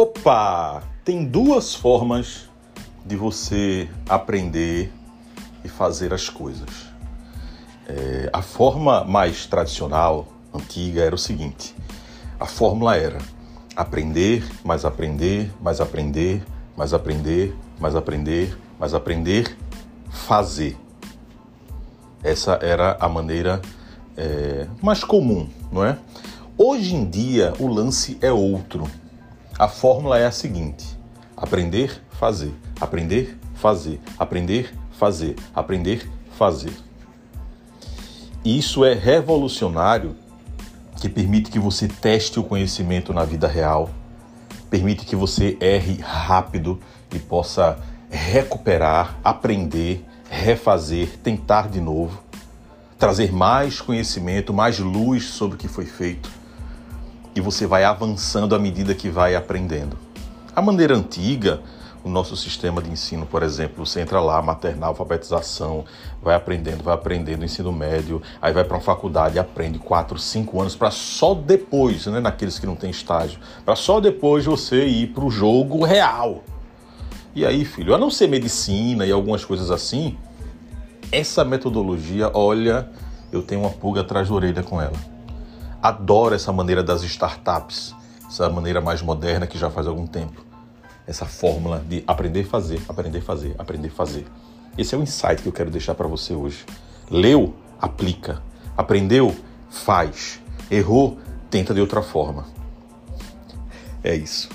Opa! Tem duas formas de você aprender e fazer as coisas. É, a forma mais tradicional, antiga, era o seguinte: a fórmula era aprender, mais aprender, mais aprender, mais aprender, mais aprender, mais aprender, fazer. Essa era a maneira é, mais comum, não é? Hoje em dia o lance é outro. A fórmula é a seguinte: aprender, fazer, aprender, fazer, aprender, fazer, aprender, fazer. Isso é revolucionário que permite que você teste o conhecimento na vida real, permite que você erre rápido e possa recuperar, aprender, refazer, tentar de novo, trazer mais conhecimento, mais luz sobre o que foi feito e você vai avançando à medida que vai aprendendo. A maneira antiga, o nosso sistema de ensino, por exemplo, você entra lá, maternal, alfabetização, vai aprendendo, vai aprendendo, ensino médio, aí vai para uma faculdade, aprende quatro, cinco anos, para só depois, né, naqueles que não têm estágio, para só depois você ir para o jogo real. E aí, filho, a não ser medicina e algumas coisas assim, essa metodologia, olha, eu tenho uma pulga atrás da orelha com ela adoro essa maneira das startups, essa maneira mais moderna que já faz algum tempo. Essa fórmula de aprender fazer, aprender fazer, aprender fazer. Esse é o insight que eu quero deixar para você hoje. Leu, aplica. Aprendeu, faz. Errou, tenta de outra forma. É isso.